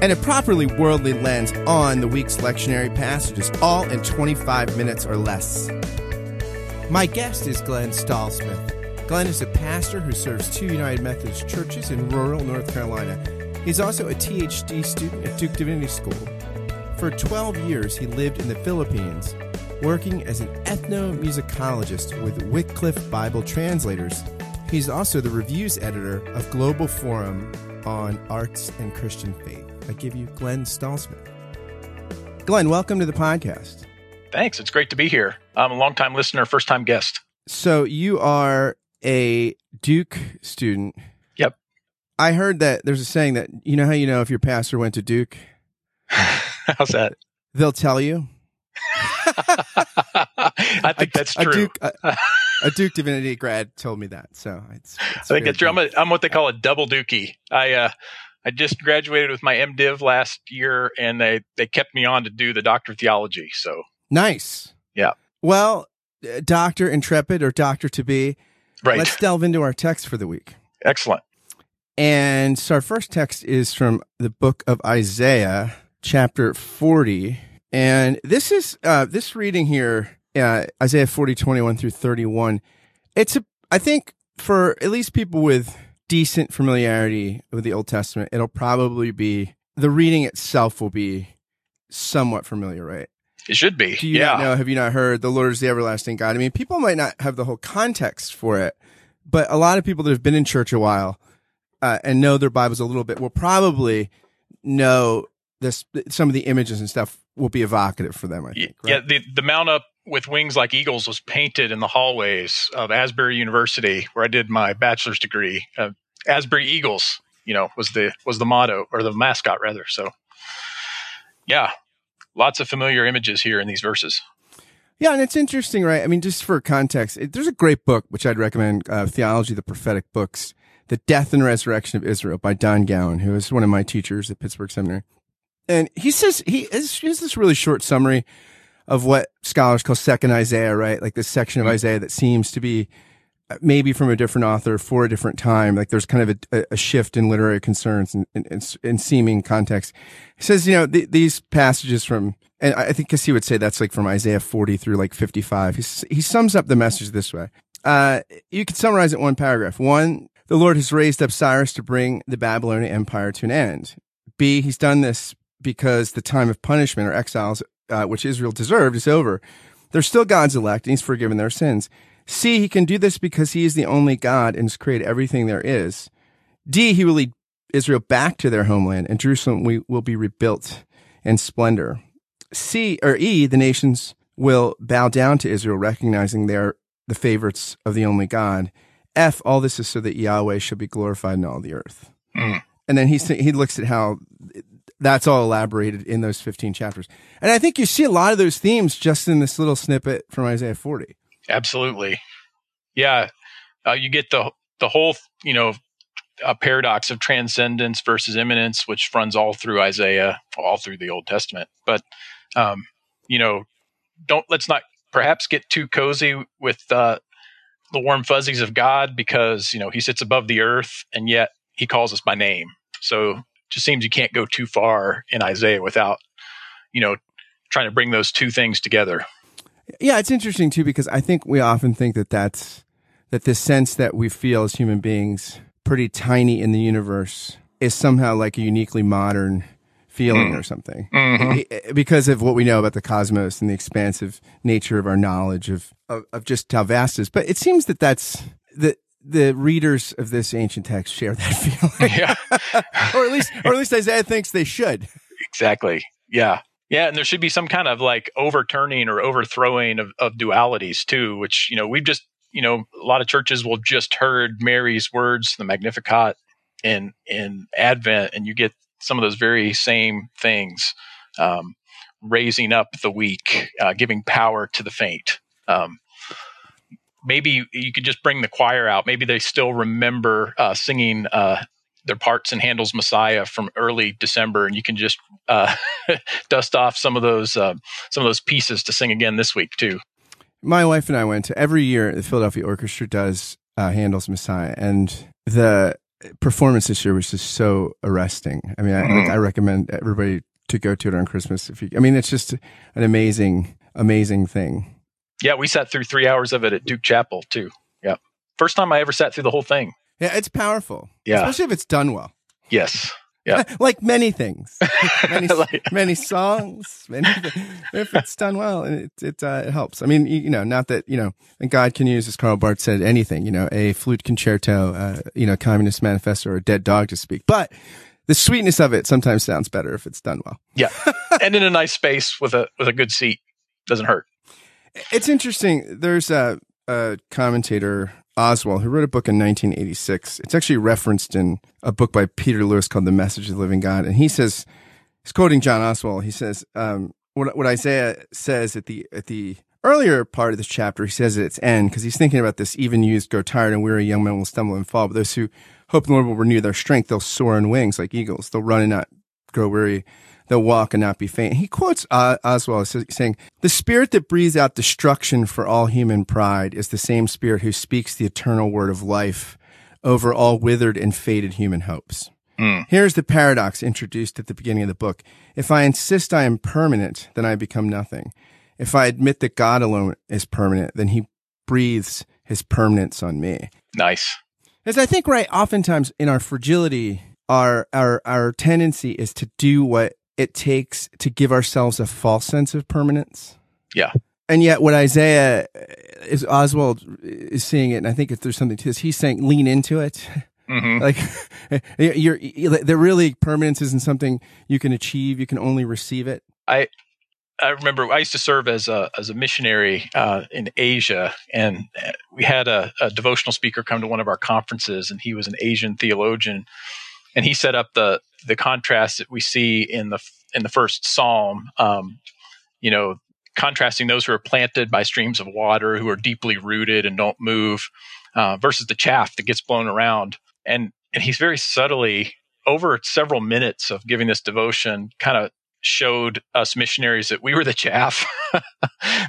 and a properly worldly lens on the week's lectionary passages, all in 25 minutes or less. My guest is Glenn Stallsmith. Glenn is a pastor who serves two United Methodist churches in rural North Carolina. He's also a THD student at Duke Divinity School. For 12 years, he lived in the Philippines, working as an ethnomusicologist with Wycliffe Bible translators. He's also the reviews editor of Global Forum on Arts and Christian Faith. I give you Glenn Stallsmith. Glenn, welcome to the podcast. Thanks. It's great to be here. I'm a longtime listener, first time guest. So you are a Duke student. Yep. I heard that there's a saying that you know how you know if your pastor went to Duke? How's that? They'll tell you. I think that's true. A Duke, a, a Duke Divinity grad told me that, so it's. it's I think that's true. I'm, a, I'm what they call a double dookie. I uh, I just graduated with my MDiv last year, and they they kept me on to do the Doctor of Theology. So nice. Yeah. Well, uh, Doctor Intrepid or Doctor to be. Right. Let's delve into our text for the week. Excellent. And so our first text is from the book of Isaiah, chapter 40. And this is, uh, this reading here, uh, Isaiah 40, 21 through 31. It's a, I think for at least people with decent familiarity with the Old Testament, it'll probably be the reading itself will be somewhat familiar, right? It should be. Do you yeah. not know? Have you not heard the Lord is the everlasting God? I mean, people might not have the whole context for it, but a lot of people that have been in church a while uh, and know their Bibles a little bit will probably know this. Some of the images and stuff will be evocative for them. I think. Right? Yeah, the the mount up with wings like eagles was painted in the hallways of Asbury University, where I did my bachelor's degree. Uh, Asbury Eagles, you know, was the was the motto or the mascot rather. So, yeah, lots of familiar images here in these verses. Yeah, and it's interesting, right? I mean, just for context, it, there's a great book which I'd recommend: uh, Theology, the Prophetic Books, "The Death and Resurrection of Israel" by Don Gowan, who is one of my teachers at Pittsburgh Seminary. And he says he has, he has this really short summary of what scholars call second Isaiah, right? Like this section of mm-hmm. Isaiah that seems to be maybe from a different author for a different time. Like there's kind of a, a shift in literary concerns and, and, and seeming context. He says, you know, th- these passages from, and I think because he would say that's like from Isaiah 40 through like 55. He, he sums up the message this way. Uh, you could summarize it in one paragraph. One, the Lord has raised up Cyrus to bring the Babylonian Empire to an end. B, he's done this because the time of punishment or exiles, uh, which Israel deserved, is over. They're still God's elect and he's forgiven their sins. C, he can do this because he is the only God and has created everything there is. D, he will lead Israel back to their homeland and Jerusalem will be rebuilt in splendor. C or E, the nations will bow down to Israel, recognizing they're the favorites of the only God. F, all this is so that Yahweh shall be glorified in all the earth. Mm. And then he he looks at how that's all elaborated in those 15 chapters. And I think you see a lot of those themes just in this little snippet from Isaiah 40. Absolutely. Yeah. Uh, you get the, the whole, you know, a paradox of transcendence versus immanence, which runs all through Isaiah, all through the Old Testament. But, um, you know, don't, let's not perhaps get too cozy with, uh, the warm fuzzies of God because, you know, he sits above the earth and yet he calls us by name. So it just seems you can't go too far in Isaiah without, you know, trying to bring those two things together. Yeah, it's interesting too because I think we often think that that's that this sense that we feel as human beings pretty tiny in the universe is somehow like a uniquely modern feeling mm. or something mm-hmm. because of what we know about the cosmos and the expansive nature of our knowledge of, of, of just how vast it is. But it seems that that's the the readers of this ancient text share that feeling. Yeah. or at least or at least Isaiah thinks they should. Exactly. Yeah. Yeah, and there should be some kind of like overturning or overthrowing of, of dualities too, which, you know, we've just, you know, a lot of churches will just heard Mary's words, the Magnificat in in Advent, and you get some of those very same things. Um, raising up the weak, uh, giving power to the faint. Um, maybe you could just bring the choir out. Maybe they still remember uh, singing uh, their parts and Handel's Messiah from early December, and you can just uh, dust off some of those uh, some of those pieces to sing again this week too. My wife and I went to every year. The Philadelphia Orchestra does uh, Handel's Messiah, and the performance this year was just so arresting. I mean, I, mm. I recommend everybody to go to it on Christmas. If you, I mean, it's just an amazing, amazing thing. Yeah, we sat through three hours of it at Duke Chapel too. Yeah, first time I ever sat through the whole thing. Yeah, it's powerful. Yeah, especially if it's done well. Yes. Yeah. like many things, many, like, many songs, many, if it's done well and it, it, uh, it helps. I mean, you, you, know, not that, you know, and God can use, as Karl Barth said, anything, you know, a flute concerto, uh, you know, communist manifesto or a dead dog to speak, but the sweetness of it sometimes sounds better if it's done well. Yeah. and in a nice space with a, with a good seat doesn't hurt. It's interesting. There's a, a commentator Oswalt, who wrote a book in 1986. It's actually referenced in a book by Peter Lewis called The Message of the Living God. And he says, he's quoting John Oswalt. He says, um, what, what Isaiah says at the, at the earlier part of this chapter, he says at its end, because he's thinking about this, even youths grow tired and weary, young men will stumble and fall. But those who hope the Lord will renew their strength, they'll soar on wings like eagles. They'll run and not grow weary they'll walk and not be faint. He quotes uh, Oswalt saying, The spirit that breathes out destruction for all human pride is the same spirit who speaks the eternal word of life over all withered and faded human hopes. Mm. Here's the paradox introduced at the beginning of the book. If I insist I am permanent, then I become nothing. If I admit that God alone is permanent, then he breathes his permanence on me. Nice. As I think, right, oftentimes in our fragility, our, our, our tendency is to do what it takes to give ourselves a false sense of permanence. Yeah. And yet, what Isaiah is Oswalt is seeing it, and I think if there's something to this, he's saying lean into it. Mm-hmm. Like you're, you're, really permanence isn't something you can achieve. You can only receive it. I I remember I used to serve as a as a missionary uh, in Asia, and we had a, a, devotional speaker come to one of our conferences, and he was an Asian theologian, and he set up the the contrast that we see in the in the first psalm, um, you know, contrasting those who are planted by streams of water, who are deeply rooted and don't move, uh, versus the chaff that gets blown around. And and he's very subtly over several minutes of giving this devotion, kind of showed us missionaries that we were the chaff,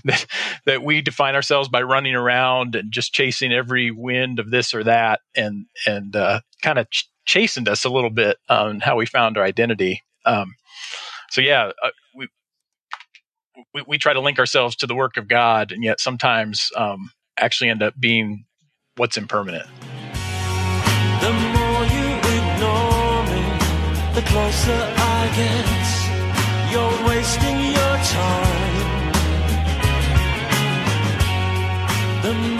that, that we define ourselves by running around and just chasing every wind of this or that, and and uh, kind of ch- chastened us a little bit on how we found our identity. Um, so yeah, uh, we, we, we try to link ourselves to the work of God, and yet sometimes um, actually end up being what's impermanent. The more you ignore me, the closer I get. You're wasting your time.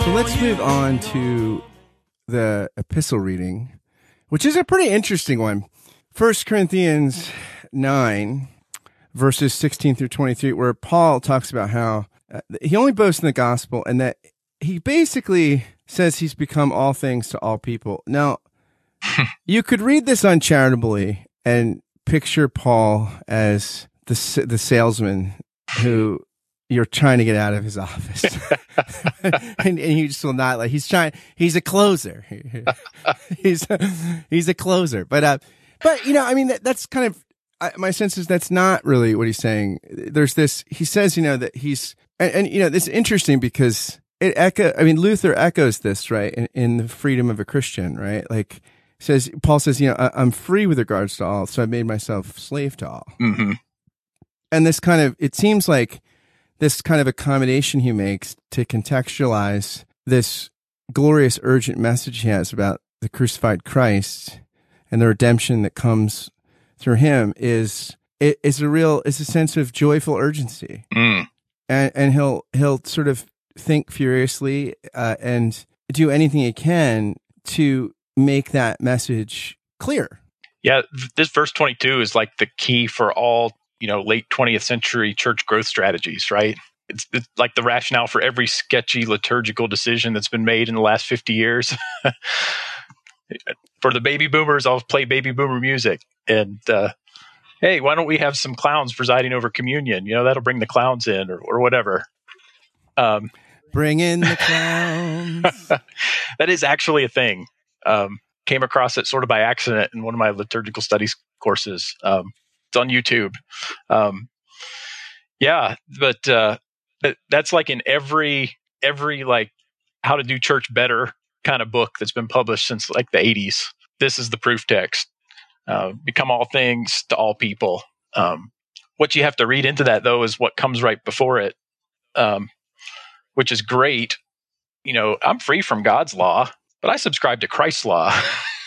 So let's move on to the epistle reading which is a pretty interesting one. First Corinthians 9, verses 16 through 23, where Paul talks about how uh, he only boasts in the gospel and that he basically says he's become all things to all people. Now, you could read this uncharitably and picture Paul as the the salesman who you're trying to get out of his office and, and you just will not like he's trying he's a closer. He's a, he's a closer. But uh but you know i mean that, that's kind of I, my sense is that's not really what he's saying. There's this he says you know that he's and, and you know this is interesting because it echo i mean luther echoes this right in, in the freedom of a christian right? Like says paul says you know I, am free with regards to all so i made myself slave to all. Mm-hmm. and this kind of it seems like this kind of accommodation he makes to contextualize this glorious, urgent message he has about the crucified Christ and the redemption that comes through him is is a real it's a sense of joyful urgency, mm. and and he'll he'll sort of think furiously uh, and do anything he can to make that message clear. Yeah, this verse 22 is like the key for all you know late 20th century church growth strategies right it's, it's, like the rationale for every sketchy liturgical decision that's been made in the last 50 years for the baby boomers i'll play baby boomer music and uh, hey, why don't we have some clowns presiding over communion? You know, that'll bring the clowns in or, or whatever. Um, bring in the clowns. that is actually a thing. Um, came across it sort of by accident in one of my liturgical studies courses. Um, it's on YouTube. Um, yeah, but uh, that's like in every every like how to do church better kind of book that's been published since like the 80s. This is the proof text. Uh, become all things to all people. Um, what you have to read into that though is what comes right before it, um, which is great. You know, I'm free from God's law, but I subscribe to Christ's law,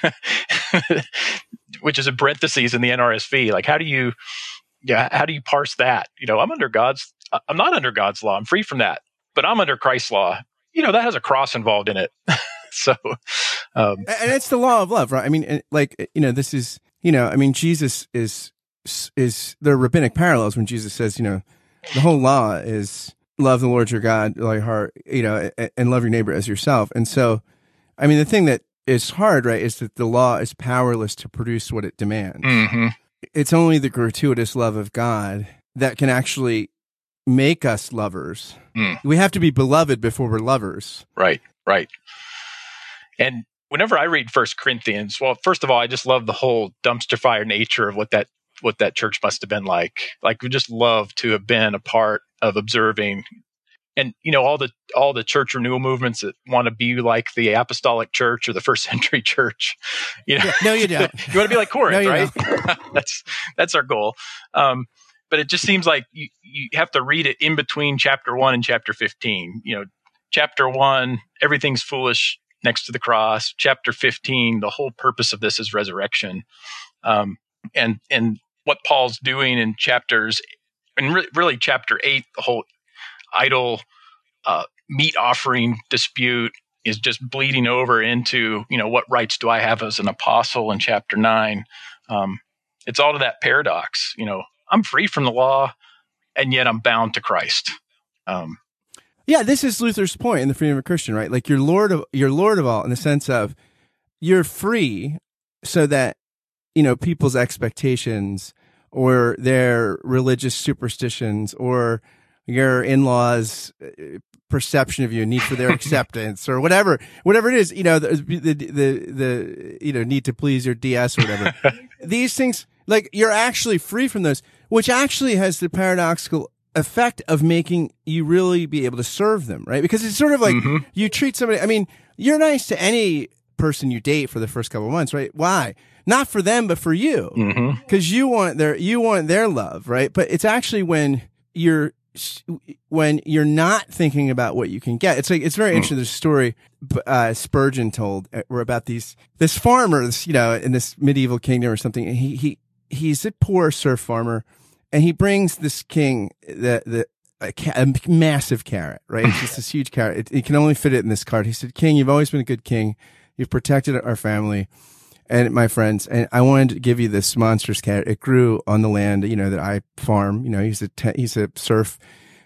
which is in parentheses in the NRSV. Like, how do you, yeah, how do you parse that? You know, I'm under God's, I'm not under God's law. I'm free from that, but I'm under Christ's law. You know, that has a cross involved in it. so, um, and it's the law of love, right? I mean, like, you know, this is, you know, I mean, Jesus is is there are rabbinic parallels when Jesus says, you know, the whole law is love the Lord your God, like heart, you know, and love your neighbor as yourself. And so, I mean, the thing that is hard, right, is that the law is powerless to produce what it demands. Mm-hmm. It's only the gratuitous love of God that can actually make us lovers. Mm. We have to be beloved before we're lovers. Right, right. And whenever I read First Corinthians, well, first of all, I just love the whole dumpster fire nature of what that what that church must have been like. Like we just love to have been a part of observing and you know all the all the church renewal movements that want to be like the apostolic church or the first century church you know? No you don't. You want to be like corinth no, right? that's that's our goal. Um, but it just seems like you, you have to read it in between chapter 1 and chapter 15 you know? Chapter 1 everything's foolish next to the cross. Chapter 15, the whole purpose of this is resurrection. Um, and, and what Paul's doing in chapters, and re- really chapter 8, the whole idol uh, meat offering dispute is just bleeding over into, you know, what rights do I have as an apostle in chapter 9? Um, it's all to that paradox. You know, I'm free from the law, and yet I'm bound to Christ. Um, yeah, this is Luther's point in the freedom of a Christian, right? Like you're Lord of you're Lord of all in the sense of you're free so that you know people's expectations or their religious superstitions or your in-laws uh, perception of you need for their acceptance or whatever whatever it is you know the, the the the you know need to please your ds or whatever these things like you're actually free from those which actually has the paradoxical effect of making you really be able to serve them, right? Because it's sort of like mm-hmm. you treat somebody, I mean, you're nice to any person you date for the first couple months, right? Why? Not for them, but for you. Mm-hmm. Cause you want their, you want their love, right? But it's actually when you're, when you're not thinking about what you can get. It's like, it's very mm. interesting. There's a story, uh, Spurgeon told uh, were about these, this farmer, this, you know, in this medieval kingdom or something. And he, he, he's a poor serf farmer and he brings this king the the a, ca- a massive carrot, right? It's just this huge carrot. It, he can only fit it in this cart. He said, "King, you've always been a good king. You've protected our family." And my friends, and I wanted to give you this monstrous carrot. It grew on the land, you know, that I farm. You know, he's a te- he's a serf,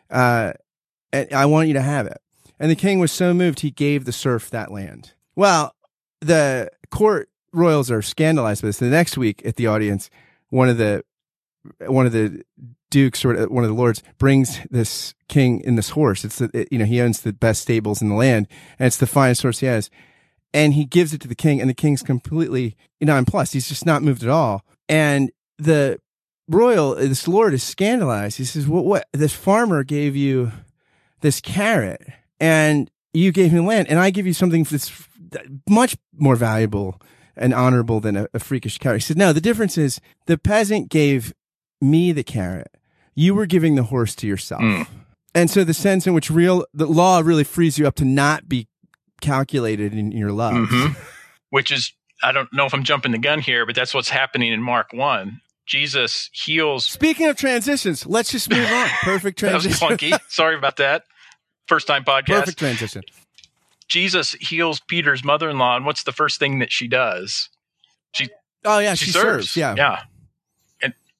uh, and I want you to have it. And the king was so moved, he gave the serf that land. Well, the court royals are scandalized by this. The next week at the audience, one of the one of the dukes or one of the lords brings this king in this horse. It's the, it, you know, he owns the best stables in the land and it's the finest horse he has. And he gives it to the king and the king's completely nonplussed. He's just not moved at all. And the royal, this lord is scandalized. He says, what, what, this farmer gave you this carrot and you gave me land and I give you something that's much more valuable and honorable than a, a freakish carrot. He said, no, the difference is the peasant gave me the carrot. You were giving the horse to yourself. Mm. And so the sense in which real the law really frees you up to not be calculated in your love. Mm-hmm. Which is I don't know if I'm jumping the gun here, but that's what's happening in Mark 1. Jesus heals. Speaking of transitions, let's just move on. Perfect transition. that was clunky. Sorry about that. First time podcast. Perfect transition. Jesus heals Peter's mother in law, and what's the first thing that she does? She Oh yeah, she, she serves. serves. Yeah. Yeah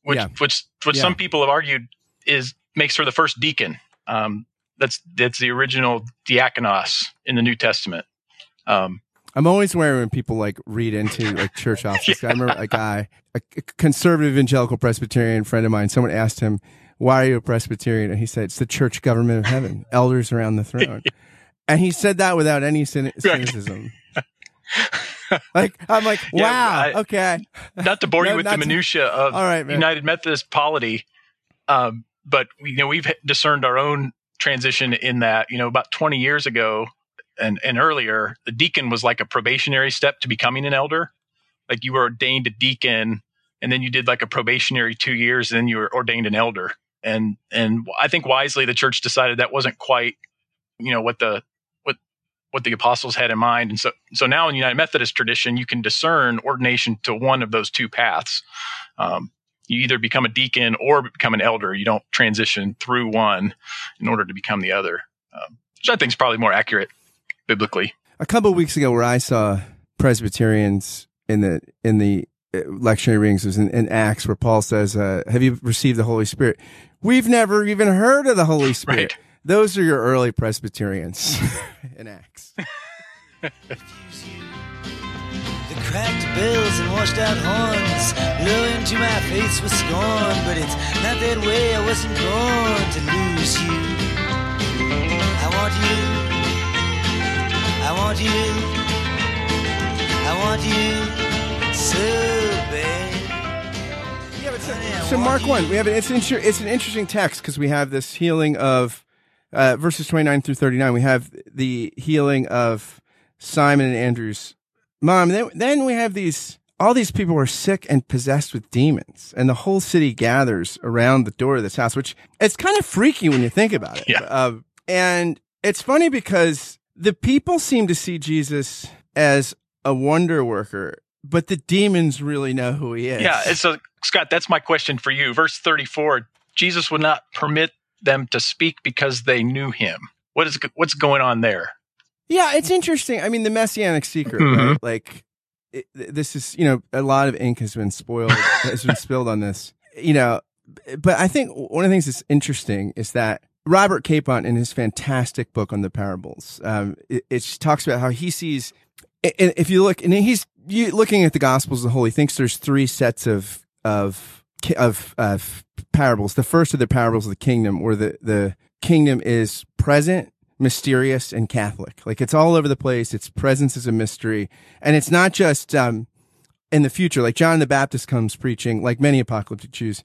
which yeah. which which yeah. some people have argued is makes her the first deacon. Um, that's that's the original diakonos in the New Testament. Um, I'm always wary when people like read into like church offices. yeah. I remember a guy, a conservative evangelical Presbyterian friend of mine. Someone asked him, "Why are you a Presbyterian?" And he said, "It's the church government of heaven, elders around the throne." And he said that without any cynicism. like I'm like, wow, yeah, I, okay. Not to bore no, you with the minutia of all right, United Methodist polity, um, but we, you know we've discerned our own transition in that you know about 20 years ago and and earlier, the deacon was like a probationary step to becoming an elder. Like you were ordained a deacon, and then you did like a probationary two years, and then you were ordained an elder. And and I think wisely the church decided that wasn't quite, you know, what the what what the apostles had in mind. And so so now in United Methodist tradition, you can discern ordination to one of those two paths. Um, you either become a deacon or become an elder. You don't transition through one in order to become the other, um, which I think is probably more accurate biblically. A couple of weeks ago, where I saw Presbyterians in the in the uh, lectionary readings was in, in Acts, where Paul says, uh, "Have you received the Holy Spirit?" We've never even heard of the Holy Spirit. Right. Those are your early Presbyterians in Acts. cracked bells and washed out horns blow into my face with scorn, but it's not that way. I wasn't born to lose you. I want you. I want you. I want you so bad. Yeah, but so, so Mark one, we have an, it's an it's an interesting text because we have this healing of uh, verses twenty nine through thirty nine. We have the healing of Simon and Andrew's mom. Then then we have these all these people are sick and possessed with demons, and the whole city gathers around the door of this house, which it's kind of freaky when you think about it. Yeah. Uh, and it's funny because the people seem to see Jesus as a wonder worker, but the demons really know who he is. Yeah. So, Scott, that's my question for you. Verse 34 Jesus would not permit them to speak because they knew him. What is what's going on there? Yeah, it's interesting. I mean, the messianic secret, mm-hmm. right? Like, it, this is you know a lot of ink has been spoiled has been spilled on this. You know, but I think one of the things that's interesting is that Robert Capon, in his fantastic book on the parables, um, it, it, talks about how he sees, and if you look, and he's you, looking at the Gospels as a whole, he thinks there's three sets of of of of parables. The first of the parables of the kingdom, where the the kingdom is present, mysterious, and Catholic. Like it's all over the place. Its presence is a mystery, and it's not just um, in the future. Like John the Baptist comes preaching, like many apocalyptic Jews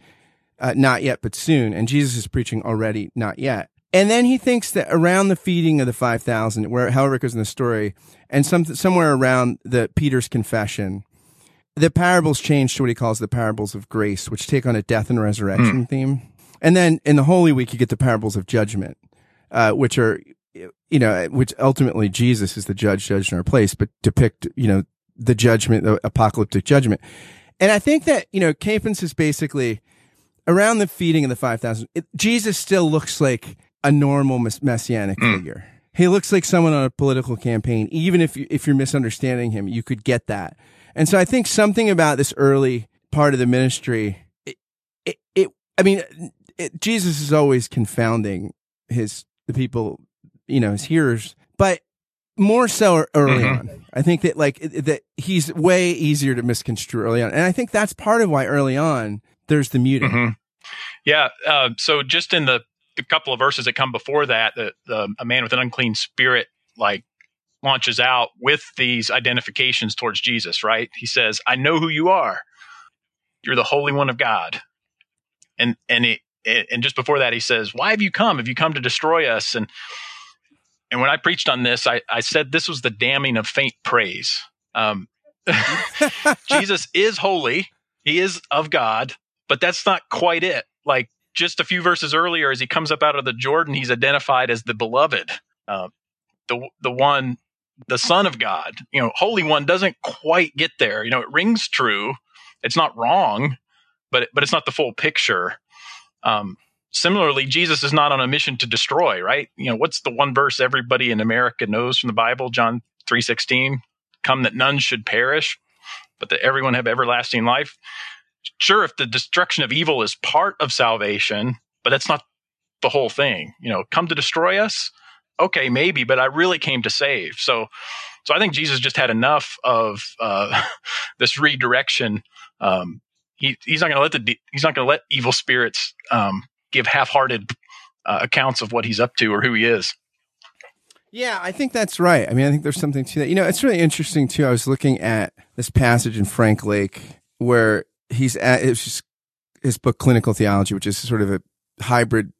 uh, not yet, but soon. And Jesus is preaching already, not yet. And then he thinks that around the feeding of the 5,000, where, however it goes in the story, and some, somewhere around the Peter's confession, the parables change to what he calls the parables of grace, which take on a death and resurrection mm. theme. And then in the Holy Week, you get the parables of judgment, uh, which are, you know, which ultimately Jesus is the judge, judge in our place, but depict, you know, the judgment, the apocalyptic judgment. And I think that, you know, Capon's is basically, around the feeding of the 5,000, Jesus still looks like a normal messianic mm. figure. He looks like someone on a political campaign. Even if you, if you're misunderstanding him, you could get that. And so I think something about this early part of the ministry, it, it, it I mean, it, Jesus is always confounding his, the people, you know, his hearers, but more so early mm-hmm. on. I think that like, that he's way easier to misconstrue early on. And I think that's part of why early on there's the muting. Mm-hmm. Yeah. Uh, so just in the, the couple of verses that come before that, the, the, a man with an unclean spirit like launches out with these identifications towards Jesus. Right? He says, "I know who you are. You're the Holy One of God." And and it, and just before that, he says, "Why have you come? Have you come to destroy us?" And and when I preached on this, I, I said this was the damning of faint praise. Um, Jesus is holy. He is of God but that's not quite it. Like just a few verses earlier, as he comes up out of the Jordan, he's identified as the beloved, uh, the the one, the Son of God. You know, Holy One doesn't quite get there. You know, it rings true. It's not wrong, but it, but it's not the full picture. Um, similarly, Jesus is not on a mission to destroy. Right? You know, what's the one verse everybody in America knows from the Bible? John three sixteen. Come that none should perish, but that everyone have everlasting life sure if the destruction of evil is part of salvation, but that's not the whole thing. You know, come to destroy us. okay, maybe, but I really came to save. So, so I think Jesus just had enough of uh, this redirection. Um, he, he's not going to let the he's not going to let evil spirits um, give half-hearted uh, accounts of what he's up to or who he is. Yeah, I think that's right. I mean, I think there's something to that. You know, it's really interesting too. I was looking at this passage in Frank Lake where he's at just his book Clinical Theology, which is sort of a hybrid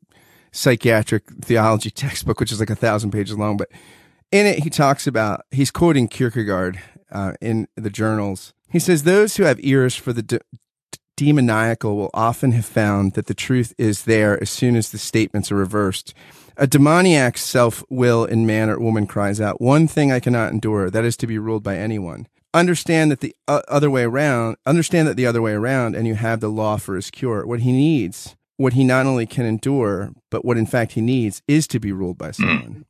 psychiatric theology textbook, which is like a thousand pages long. But in it, he talks about he's quoting Kierkegaard uh, in the journals. He says those who have ears for the demoniacal will often have found that the truth is there as soon as the statements are reversed. A demoniac's self will in man or woman cries out, One thing I cannot endure, that is to be ruled by anyone. Understand that the uh, other way around, understand that the other way around, and you have the law for his cure. What he needs, what he not only can endure, but what in fact he needs, is to be ruled by someone.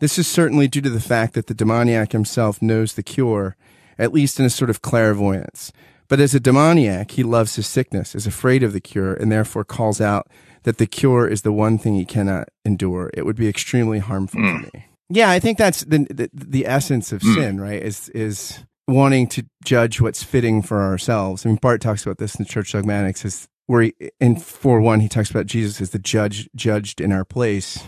This is certainly due to the fact that the demoniac himself knows the cure, at least in a sort of clairvoyance. But as a demoniac, he loves his sickness, is afraid of the cure, and therefore calls out that the cure is the one thing he cannot endure. It would be extremely harmful mm. to me. Yeah, I think that's the the, the essence of mm. sin, right? Is is wanting to judge what's fitting for ourselves. I mean, Barth talks about this in the Church Dogmatics, is where he, in four one he talks about Jesus as the judge judged in our place,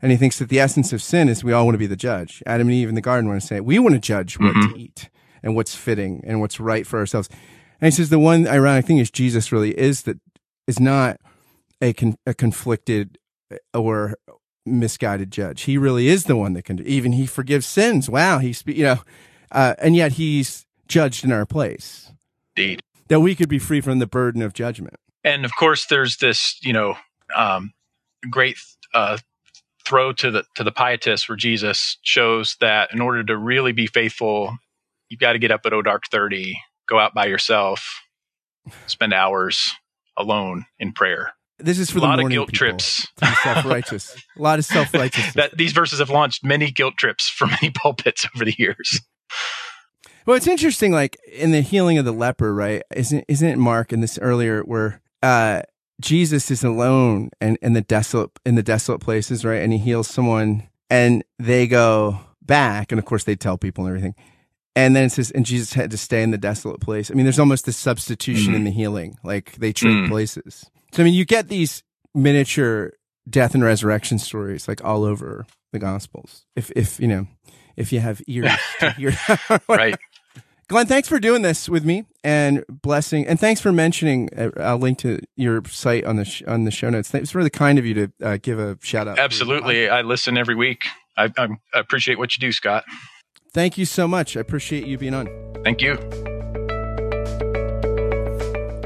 and he thinks that the essence of sin is we all want to be the judge. Adam and Eve in the garden want to say we want to judge what mm-hmm. to eat and what's fitting and what's right for ourselves. And he says the one ironic thing is Jesus really is that is not a, con- a conflicted uh, or misguided judge. He really is the one that can even he forgives sins. Wow, he's you know, uh, and yet he's judged in our place. Indeed, that we could be free from the burden of judgment. And of course, there's this you know um, great uh, throw to the to the pietists where Jesus shows that in order to really be faithful, you've got to get up at O dark thirty, go out by yourself, spend hours alone in prayer this is for a lot of guilt people, trips. Self righteous. a lot of self righteous. these verses have launched many guilt trips for many pulpits over the years. Well, it's interesting. Like in the healing of the leper, right? Isn't isn't it Mark in this earlier where uh, Jesus is alone and in the desolate in the desolate places, right? And he heals someone, and they go back, and of course they tell people and everything. And then it says, and Jesus had to stay in the desolate place. I mean, there's almost this substitution mm-hmm. in the healing, like they trade mm. places. So I mean, you get these miniature death and resurrection stories like all over the Gospels. If if you know, if you have ears to hear, right. Glenn, thanks for doing this with me and blessing, and thanks for mentioning. Uh, I'll link to your site on the sh- on the show notes. It's really kind of you to uh, give a shout out. Absolutely, I listen every week. I, I appreciate what you do, Scott. Thank you so much. I appreciate you being on. Thank you.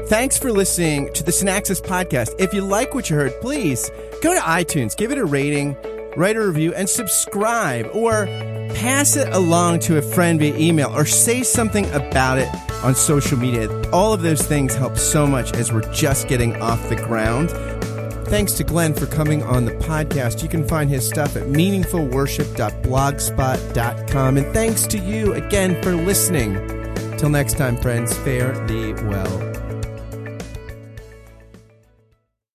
Thanks for listening to the Synaxis podcast. If you like what you heard, please go to iTunes, give it a rating, write a review, and subscribe or pass it along to a friend via email or say something about it on social media. All of those things help so much as we're just getting off the ground. Thanks to Glenn for coming on the podcast. You can find his stuff at meaningfulworship.blogspot.com. And thanks to you again for listening. Till next time, friends, fare thee well.